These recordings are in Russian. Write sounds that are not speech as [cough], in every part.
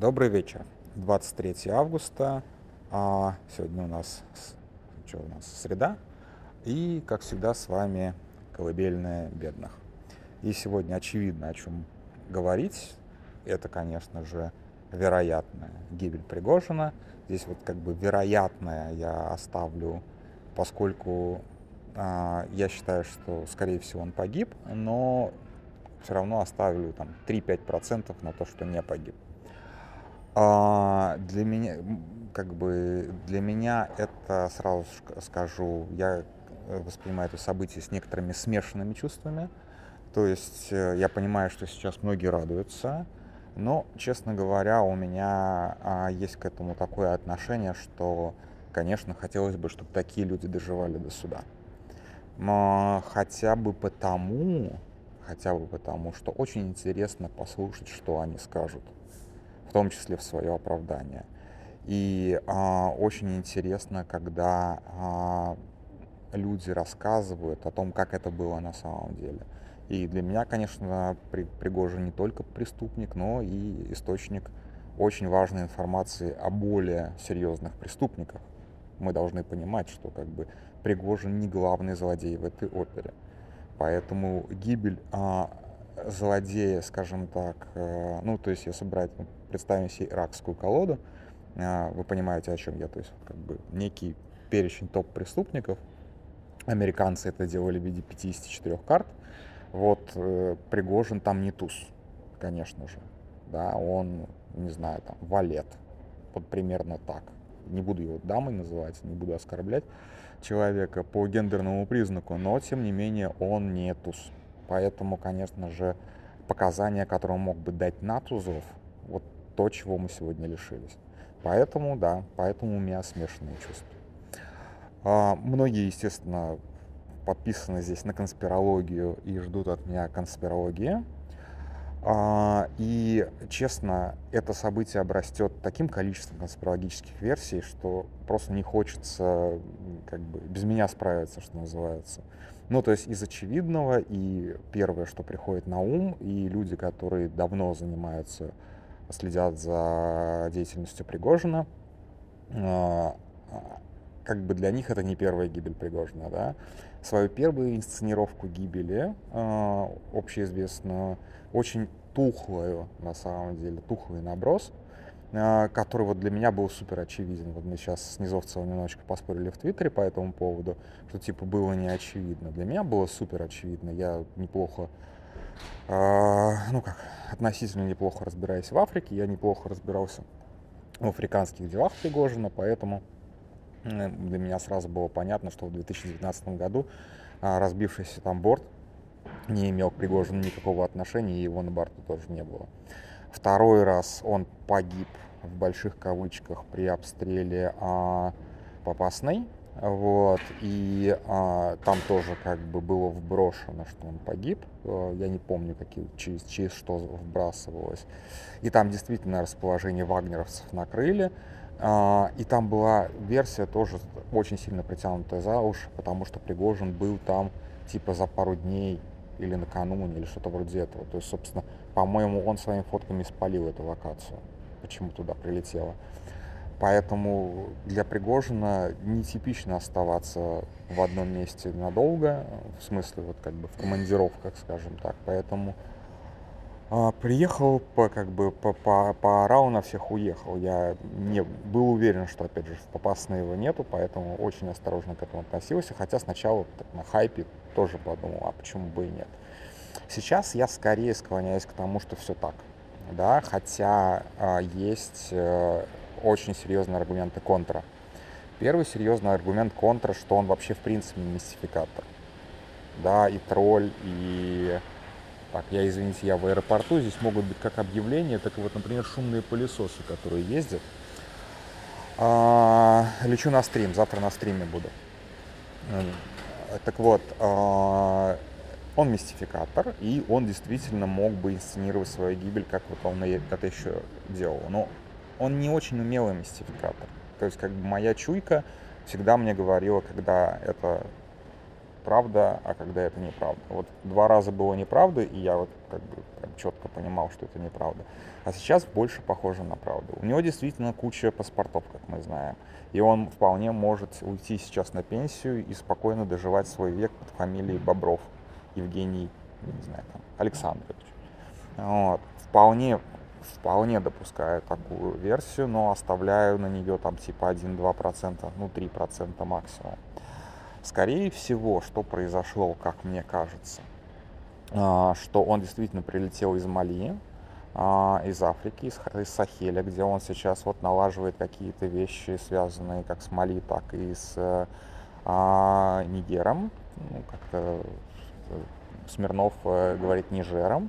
Добрый вечер. 23 августа. А сегодня у нас, что у нас, среда. И, как всегда, с вами колыбельная бедных. И сегодня очевидно, о чем говорить. Это, конечно же, вероятная гибель Пригожина. Здесь вот как бы вероятная я оставлю, поскольку а, я считаю, что, скорее всего, он погиб, но все равно оставлю там 3-5% на то, что не погиб. А, для меня, как бы, для меня это, сразу скажу, я воспринимаю это событие с некоторыми смешанными чувствами. То есть э, я понимаю, что сейчас многие радуются, но, честно говоря, у меня а, есть к этому такое отношение, что, конечно, хотелось бы, чтобы такие люди доживали до суда. Но хотя бы потому, хотя бы потому, что очень интересно послушать, что они скажут, в том числе в свое оправдание. И а, очень интересно, когда а, люди рассказывают о том, как это было на самом деле. И для меня, конечно, Пригожин не только преступник, но и источник очень важной информации о более серьезных преступниках. Мы должны понимать, что как бы Пригожин не главный злодей в этой опере. Поэтому гибель а, злодея, скажем так, а, ну, то есть если брать, ну, представим себе иракскую колоду, а, вы понимаете, о чем я, то есть как бы некий перечень топ-преступников, американцы это делали в виде 54 карт, вот э, Пригожин там не туз, конечно же, да, он, не знаю, там, валет, вот примерно так. Не буду его дамой называть, не буду оскорблять человека по гендерному признаку, но тем не менее он не туз. Поэтому, конечно же, показания, которые мог бы дать Натузов, вот то, чего мы сегодня лишились. Поэтому, да, поэтому у меня смешанные чувства. А, многие, естественно, подписаны здесь на конспирологию и ждут от меня конспирологии. А, и, честно, это событие обрастет таким количеством конспирологических версий, что просто не хочется как бы без меня справиться, что называется. Ну, то есть из очевидного, и первое, что приходит на ум, и люди, которые давно занимаются, следят за деятельностью Пригожина, а, как бы для них это не первая гибель Пригожина, да. Свою первую инсценировку гибели, э, общеизвестную, очень тухлую, на самом деле, тухлый наброс, э, который вот для меня был супер очевиден. Вот мы сейчас с Низовцевым немножечко поспорили в Твиттере по этому поводу, что типа было не очевидно. Для меня было супер очевидно. Я неплохо э, ну как, относительно неплохо разбираюсь в Африке, я неплохо разбирался в африканских делах Пригожина, поэтому для меня сразу было понятно, что в 2019 году а, разбившийся там борт не имел к Пригожину никакого отношения, и его на борту тоже не было. Второй раз он погиб в больших кавычках при обстреле а, Попасной, вот, и а, там тоже как бы было вброшено, что он погиб. Э, я не помню, какие, через, через что вбрасывалось. И там действительно расположение вагнеровцев накрыли. А, и там была версия тоже очень сильно притянутая за уши, потому что Пригожин был там типа за пару дней или накануне, или что-то вроде этого. То есть, собственно, по-моему, он своими фотками спалил эту локацию, почему туда прилетело. Поэтому для Пригожина нетипично оставаться в одном месте надолго, в смысле вот как бы в командировках, скажем так. Поэтому а, приехал, по, как бы, по, по, поорал на всех, уехал. Я не был уверен, что, опять же, в Попасна его нету, поэтому очень осторожно к этому относился. Хотя сначала так, на хайпе тоже подумал, а почему бы и нет. Сейчас я скорее склоняюсь к тому, что все так. Да, хотя а, есть а, очень серьезные аргументы контра. Первый серьезный аргумент контра, что он вообще в принципе мистификатор. Да, и тролль, и так, я, извините, я в аэропорту, здесь могут быть как объявления, так и вот, например, шумные пылесосы, которые ездят. А, лечу на стрим, завтра на стриме буду. Так вот, а, он мистификатор, и он действительно мог бы инсценировать свою гибель, как вот он это еще делал. Но он не очень умелый мистификатор. То есть, как бы моя чуйка всегда мне говорила, когда это правда, а когда это неправда. Вот два раза было неправда, и я вот как бы прям четко понимал, что это неправда. А сейчас больше похоже на правду. У него действительно куча паспортов, как мы знаем. И он вполне может уйти сейчас на пенсию и спокойно доживать свой век под фамилией Бобров Евгений, не знаю, там, Александрович. Вот. Вполне, вполне допускаю такую версию, но оставляю на нее там типа 1-2%, ну 3% максимум. Скорее всего, что произошло, как мне кажется, а, что он действительно прилетел из Мали, а, из Африки, из, Сахеля, где он сейчас вот налаживает какие-то вещи, связанные как с Мали, так и с а, Нигером, ну, как-то э, Смирнов э, говорит Нижером,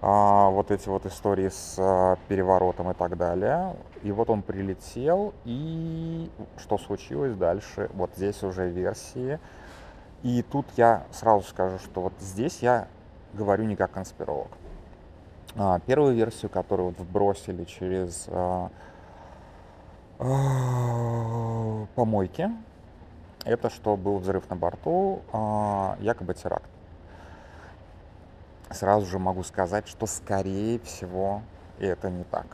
вот эти вот истории с а, переворотом и так далее. И вот он прилетел, и что случилось дальше? Вот здесь уже версии. И тут я сразу скажу, что вот здесь я говорю не как конспиролог. А, первую версию, которую вот вбросили через а, а, помойки, это что был взрыв на борту, а, якобы теракт сразу же могу сказать, что скорее всего это не так.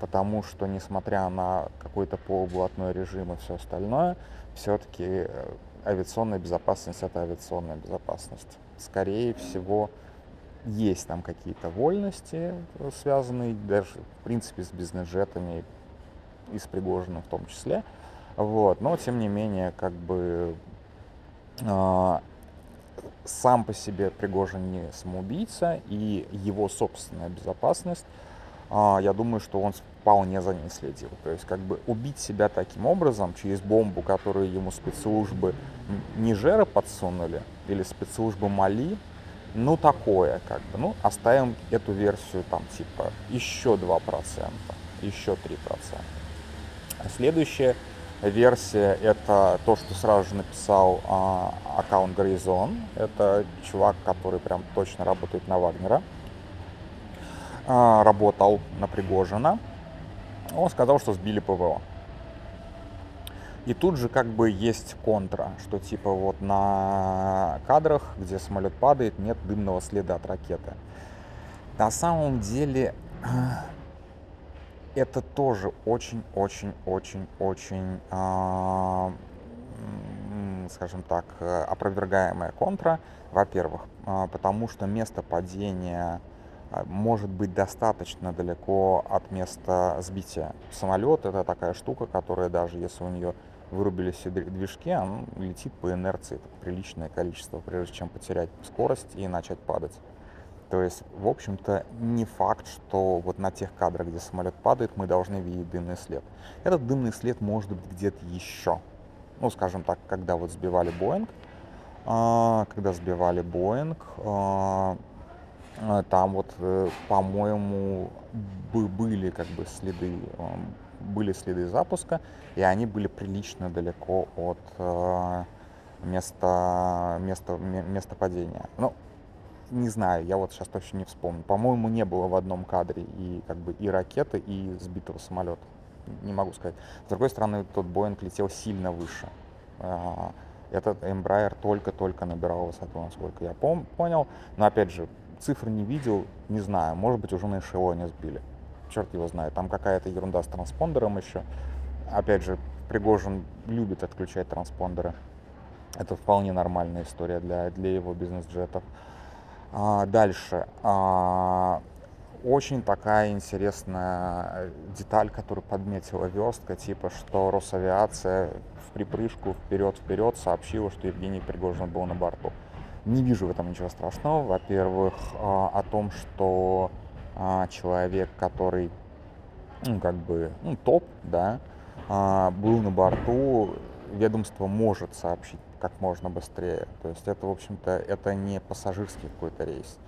Потому что, несмотря на какой-то полублатной режим и все остальное, все-таки э, авиационная безопасность это авиационная безопасность. Скорее всего, есть там какие-то вольности, э, связанные даже, в принципе, с бизнес-джетами и с Пригожиным в том числе. Вот. Но, тем не менее, как бы э, сам по себе Пригожин не самоубийца, и его собственная безопасность, а, я думаю, что он вполне за ней следил. То есть как бы убить себя таким образом, через бомбу, которую ему спецслужбы Нижера подсунули, или спецслужбы Мали, ну такое как бы. Ну, оставим эту версию там типа еще 2%, еще 3%. А следующее версия это то, что сразу же написал а, аккаунт Грейзон. Это чувак, который прям точно работает на Вагнера. А, работал на Пригожина. Он сказал, что сбили ПВО. И тут же как бы есть контра, что типа вот на кадрах, где самолет падает, нет дымного следа от ракеты. На самом деле это тоже очень-очень-очень-очень, э, скажем так, опровергаемая контра. Во-первых, э, потому что место падения а, может быть достаточно далеко от места сбития. Самолет это такая штука, которая даже если у нее вырубили все движки, он летит по инерции приличное количество, прежде чем потерять скорость и начать падать. То есть, в общем-то, не факт, что вот на тех кадрах, где самолет падает, мы должны видеть дымный след. Этот дымный след может быть где-то еще. Ну, скажем так, когда вот сбивали Боинг, а, когда сбивали Боинг, а, а, там вот, э, по-моему, были как бы следы, были следы запуска, и они были прилично далеко от места, места, места падения. Ну, не знаю, я вот сейчас точно не вспомню. По-моему, не было в одном кадре и как бы и ракеты, и сбитого самолета. Не могу сказать. С другой стороны, тот Боинг летел сильно выше. А, этот Embraer только-только набирал высоту, насколько я пом- понял. Но опять же, цифры не видел, не знаю. Может быть, уже на эшелоне сбили. Черт его знает. Там какая-то ерунда с транспондером еще. Опять же, Пригожин любит отключать транспондеры. Это вполне нормальная история для, для его бизнес-джетов. А, дальше. А, очень такая интересная деталь, которую подметила Верстка, типа, что Росавиация в припрыжку вперед-вперед сообщила, что Евгений Пригожин был на борту. Не вижу в этом ничего страшного. Во-первых, а, о том, что человек, который, ну, как бы, ну, топ, да, был на борту, ведомство может сообщить как можно быстрее. То есть это, в общем-то, это не пассажирский какой-то рейс.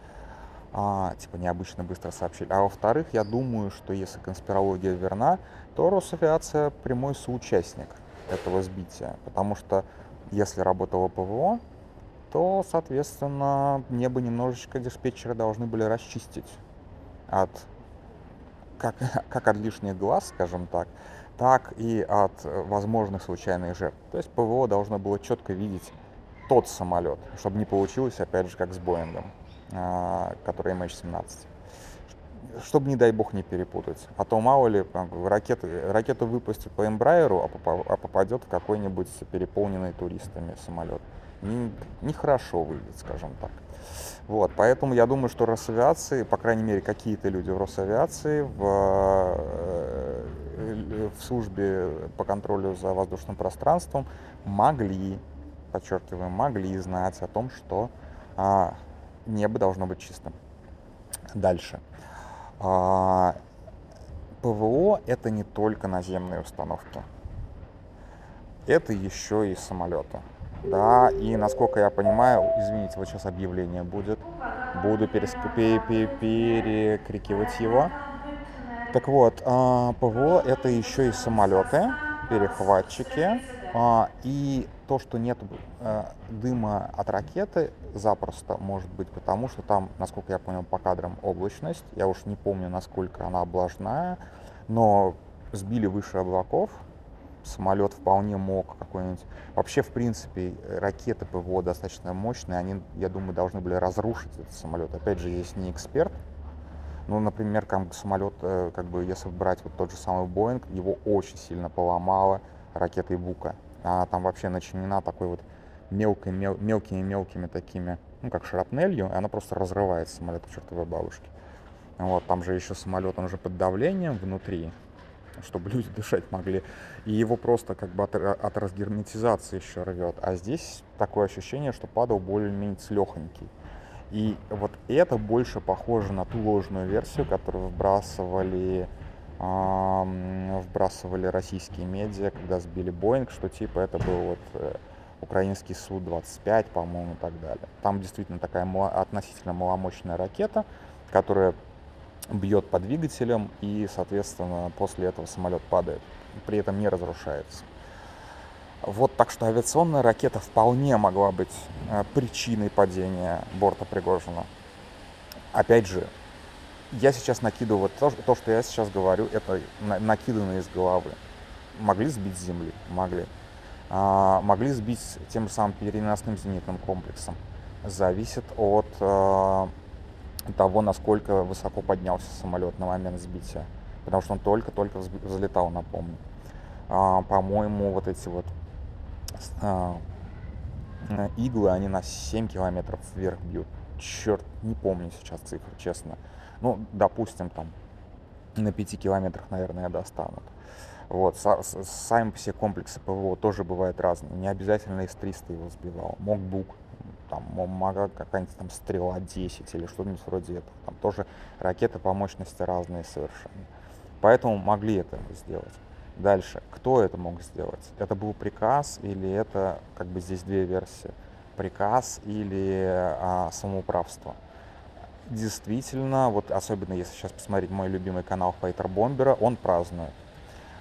А, типа необычно быстро сообщили. А во-вторых, я думаю, что если конспирология верна, то Росавиация прямой соучастник этого сбития. Потому что если работало ПВО, то, соответственно, небо немножечко диспетчеры должны были расчистить от как, [laughs] как от лишних глаз, скажем так, так и от возможных случайных жертв. То есть ПВО должно было четко видеть тот самолет, чтобы не получилось, опять же, как с Боингом, а, который MH17 чтобы, не дай бог, не перепутать. А то мало ли, ракеты, ракету выпустят по Эмбрайеру, а, а попадет в какой-нибудь переполненный туристами самолет. Нехорошо не выйдет, скажем так. Вот, поэтому я думаю, что Росавиации, по крайней мере, какие-то люди в Росавиации, в, э, в службе по контролю за воздушным пространством могли, подчеркиваем, могли знать о том, что а, небо должно быть чистым. Дальше. А, ПВО это не только наземные установки. Это еще и самолеты. Да, и насколько я понимаю, извините, вот сейчас объявление будет, буду перекрикивать его. Так вот, а, ПВО это еще и самолеты, перехватчики, а, и то, что нет э, дыма от ракеты, запросто может быть, потому что там, насколько я понял по кадрам, облачность. Я уж не помню, насколько она облажная, но сбили выше облаков, самолет вполне мог какой-нибудь... Вообще, в принципе, ракеты ПВО достаточно мощные, они, я думаю, должны были разрушить этот самолет. Опять же, есть не эксперт, ну, например, как самолет, э, как бы, если брать вот тот же самый Боинг, его очень сильно поломало ракетой Бука. Она там вообще начинена такой вот мелкой, мел, мелкими-мелкими такими, ну, как шрапнелью, и она просто разрывает самолет к чертовой бабушке. Вот, там же еще самолет, он уже под давлением внутри, чтобы люди [laughs] дышать могли. И его просто как бы от, от разгерметизации еще рвет. А здесь такое ощущение, что падал более-менее легонький. И вот это больше похоже на ту ложную версию, которую вбрасывали вбрасывали российские медиа, когда сбили Боинг, что типа это был вот э, украинский Су-25, по-моему, и так далее. Там действительно такая относительно маломощная ракета, которая бьет по двигателям и, соответственно, после этого самолет падает, при этом не разрушается. Вот так что авиационная ракета вполне могла быть э, причиной падения борта Пригожина. Опять же, я сейчас накидываю, вот то, то, что я сейчас говорю, это на, накидано из головы. Могли сбить с земли? Могли. А, могли сбить тем же самым переносным зенитным комплексом. Зависит от а, того, насколько высоко поднялся самолет на момент сбития. Потому что он только-только взлетал, напомню. А, по-моему, вот эти вот а, иглы, они на 7 километров вверх бьют. Черт, не помню сейчас цифры, честно ну, допустим, там на 5 километрах, наверное, достанут. Вот, сами все комплексы ПВО тоже бывают разные. Не обязательно С-300 его сбивал. Мог Бук, там, могла какая-нибудь там стрела 10 или что-нибудь вроде этого. Там тоже ракеты по мощности разные совершенно. Поэтому могли это сделать. Дальше, кто это мог сделать? Это был приказ или это, как бы здесь две версии, приказ или а, самоуправство? действительно, вот особенно если сейчас посмотреть мой любимый канал Файтер Бомбера, он празднует.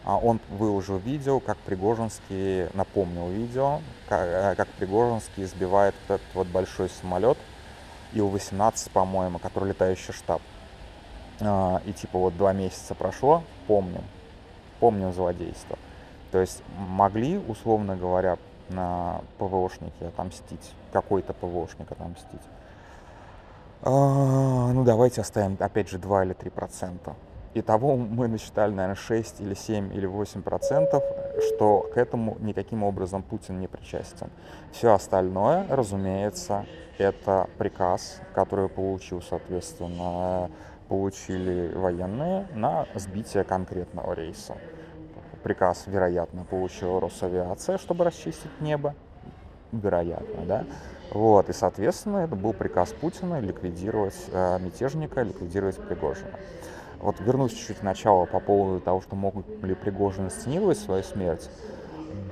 А он выложил видео, как Пригожинский, напомнил видео, как, э, как Пригожинский сбивает этот вот большой самолет Ил-18, по-моему, который летающий штаб. А, и типа вот два месяца прошло, помним, помним злодейство. То есть могли, условно говоря, на ПВОшнике отомстить, какой-то ПВОшник отомстить. А, ну, давайте оставим, опять же, 2 или 3 процента. Итого мы насчитали, наверное, 6 или 7 или 8 процентов, что к этому никаким образом Путин не причастен. Все остальное, разумеется, это приказ, который получил, соответственно, получили военные на сбитие конкретного рейса. Приказ, вероятно, получила Росавиация, чтобы расчистить небо. Вероятно, да. Вот, и, соответственно, это был приказ Путина ликвидировать э, мятежника, ликвидировать Пригожина. Вот вернусь чуть-чуть к началу по поводу того, что могут ли Пригожин сценировать свою смерть.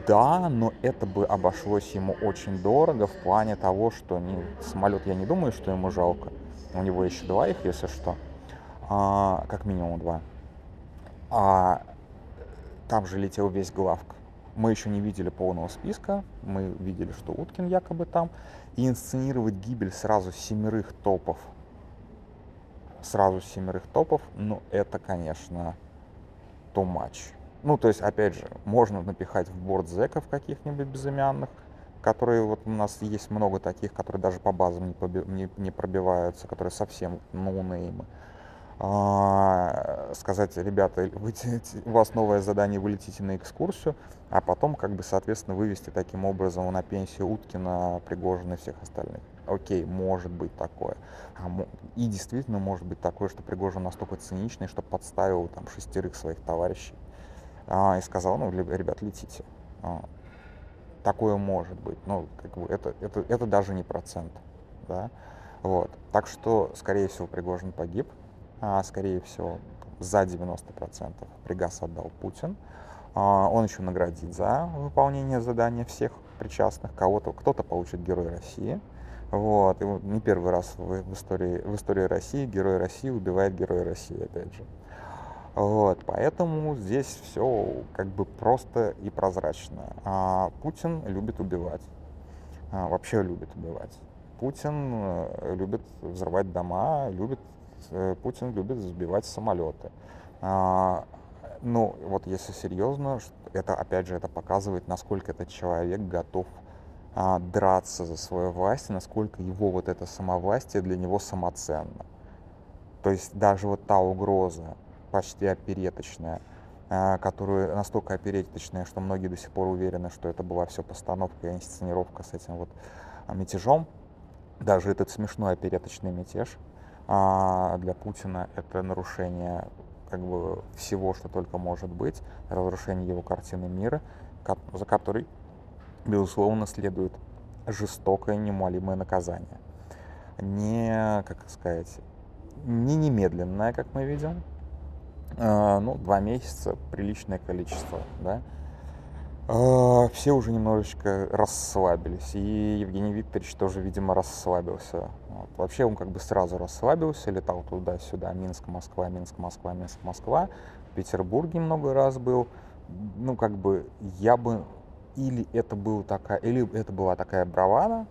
Да, но это бы обошлось ему очень дорого в плане того, что не, самолет, я не думаю, что ему жалко. У него еще два их, если что. А, как минимум два. А там же летел весь главк. Мы еще не видели полного списка, мы видели, что Уткин якобы там. И инсценировать гибель сразу семерых топов, сразу семерых топов, ну это, конечно, too much. Ну, то есть, опять же, можно напихать в борт зеков каких-нибудь безымянных, которые вот у нас есть много таких, которые даже по базам не, поби, не, не пробиваются, которые совсем ноунеймы. А, сказать, ребята, вы, у вас новое задание, вы летите на экскурсию, а потом, как бы, соответственно, вывести таким образом на пенсию Уткина, Пригожина и всех остальных. Окей, может быть такое. А, и действительно может быть такое, что Пригожин настолько циничный, что подставил там шестерых своих товарищей а, и сказал, ну, ребят, летите. А, такое может быть. Ну, как бы это, это, это даже не процент. Да? Вот. Так что, скорее всего, Пригожин погиб. А, скорее всего, за 90% приказ отдал Путин. А, он еще наградит за выполнение задания всех причастных. Кого-то, кто-то получит Герой России. Вот. И не первый раз в, истории, в истории России Герой России убивает Герой России, опять же. Вот, поэтому здесь все как бы просто и прозрачно. А Путин любит убивать. А, вообще любит убивать. Путин э, любит взрывать дома, любит, э, Путин любит сбивать самолеты. А, ну, вот если серьезно, это опять же это показывает, насколько этот человек готов а, драться за свою власть, насколько его вот это самовластие для него самоценно. То есть даже вот та угроза, почти опереточная, а, которую настолько опереточная, что многие до сих пор уверены, что это была все постановка и инсценировка с этим вот а, мятежом. Даже этот смешной опереточный мятеж а, для Путина это нарушение как бы всего, что только может быть, разрушение его картины мира, за который, безусловно, следует жестокое, немалимое наказание. Не, как сказать, не немедленное, как мы видим, а, ну, два месяца, приличное количество, да. А, все уже немножечко расслабились, и Евгений Викторович тоже, видимо, расслабился. Вот. Вообще он как бы сразу расслабился, летал туда-сюда, Минск, Москва, Минск, Москва, Минск, Москва. В Петербурге много раз был. Ну, как бы я бы... Или это, был такая, или это была такая бравада,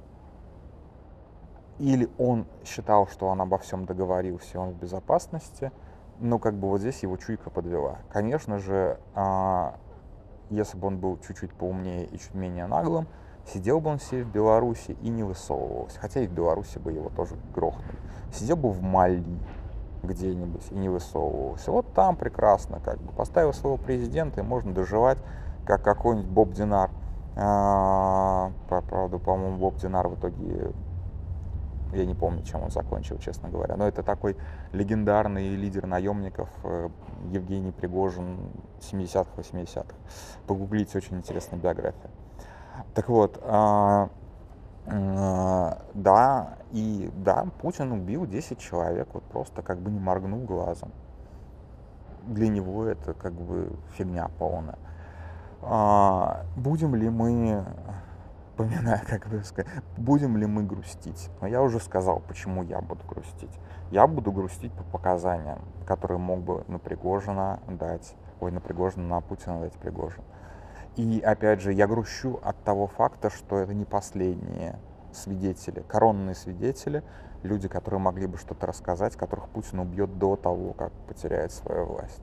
или он считал, что он обо всем договорился, он в безопасности – ну, как бы вот здесь его чуйка подвела. Конечно же, а, если бы он был чуть-чуть поумнее и чуть менее наглым, сидел бы он себе в Беларуси и не высовывался. Хотя и в Беларуси бы его тоже грохнули. Сидел бы в Мали где-нибудь и не высовывался. Вот там прекрасно, как бы поставил своего президента, и можно доживать, как какой-нибудь Боб Динар. А, правда, по-моему, Боб Динар в итоге я не помню, чем он закончил, честно говоря. Но это такой легендарный лидер наемников э, Евгений Пригожин 70-х, 80-х. Погуглите, очень интересная биография. Так вот, а, да, и да, Путин убил 10 человек, вот просто как бы не моргнул глазом. Для него это как бы фигня полная. А, будем ли мы вспоминая, [laughs] как бы сказать, будем ли мы грустить. Но я уже сказал, почему я буду грустить. Я буду грустить по показаниям, которые мог бы на Пригожина дать, ой, на Пригожина, на Путина дать Пригожин. И опять же, я грущу от того факта, что это не последние свидетели, коронные свидетели, люди, которые могли бы что-то рассказать, которых Путин убьет до того, как потеряет свою власть.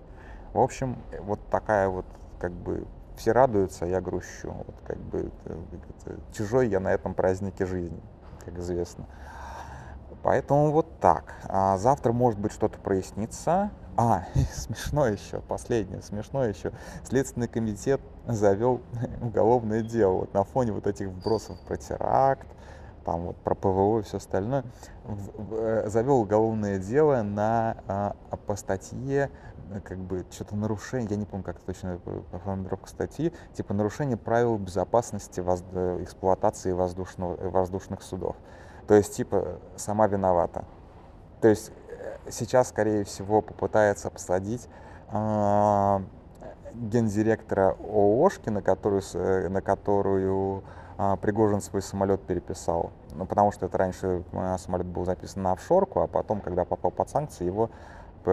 В общем, вот такая вот как бы все радуются, а я грущу. Вот как бы чужой я на этом празднике жизни, как известно. Поэтому вот так. А завтра может быть что-то прояснится. А, [laughs] смешно еще, последнее, смешно еще. Следственный комитет завел [laughs] уголовное дело вот на фоне вот этих вбросов про теракт, там вот про ПВО и все остальное. Э, завел уголовное дело на, а, по статье как бы что-то нарушение, я не помню, как точно формулировка статьи, типа нарушение правил безопасности воздух, эксплуатации воздушного, э, воздушных судов. То есть, типа, сама виновата. То есть, э, сейчас, скорее всего, попытается посадить э, гендиректора ООшки, на которую, на которую э, Пригожин свой самолет переписал. Ну, потому что это раньше самолет был записан на офшорку, а потом, когда попал под санкции, его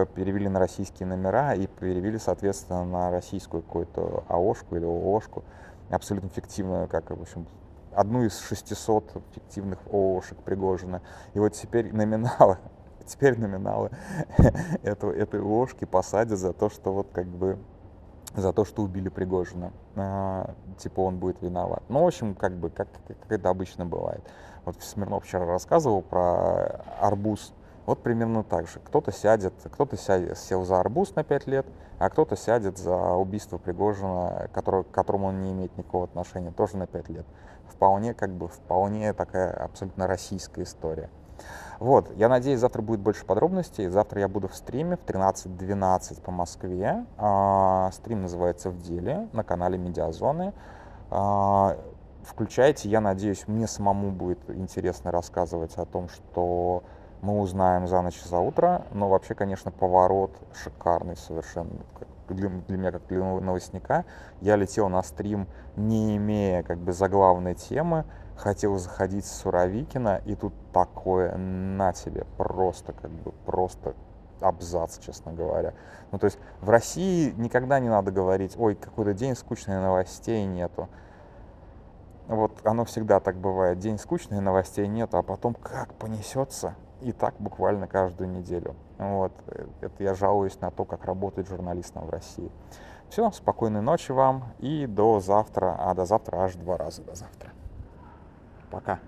перевели на российские номера и перевели, соответственно, на российскую какую-то АОшку или ООшку, абсолютно фиктивную, как, в общем, одну из 600 фиктивных ООшек Пригожина. И вот теперь номиналы, [laughs] теперь номиналы [laughs] этой, этой ООшки посадят за то, что вот как бы за то, что убили Пригожина. А, типа он будет виноват. Ну, в общем, как бы, как, как это обычно бывает. Вот Смирнов вчера рассказывал про арбуз. Вот примерно так же. Кто-то сядет, кто-то сел за арбуз на 5 лет, а кто-то сядет за убийство Пригожина, который, к которому он не имеет никакого отношения, тоже на 5 лет. Вполне, как бы, вполне такая абсолютно российская история. Вот, я надеюсь, завтра будет больше подробностей. Завтра я буду в стриме в 13.12 по Москве. А, стрим называется «В деле» на канале Медиазоны. А, включайте, я надеюсь, мне самому будет интересно рассказывать о том, что мы узнаем за ночь за утро. Но вообще, конечно, поворот шикарный совершенно для, для меня, как для новостника. Я летел на стрим, не имея как бы заглавной темы, хотел заходить с Суровикина, и тут такое на тебе, просто как бы, просто абзац, честно говоря. Ну, то есть в России никогда не надо говорить, ой, какой-то день скучный, новостей нету. Вот оно всегда так бывает. День скучный, новостей нету, а потом как понесется, и так буквально каждую неделю. Вот. Это я жалуюсь на то, как работает журналистом в России. Все, спокойной ночи вам и до завтра, а до завтра аж два раза до завтра. Пока.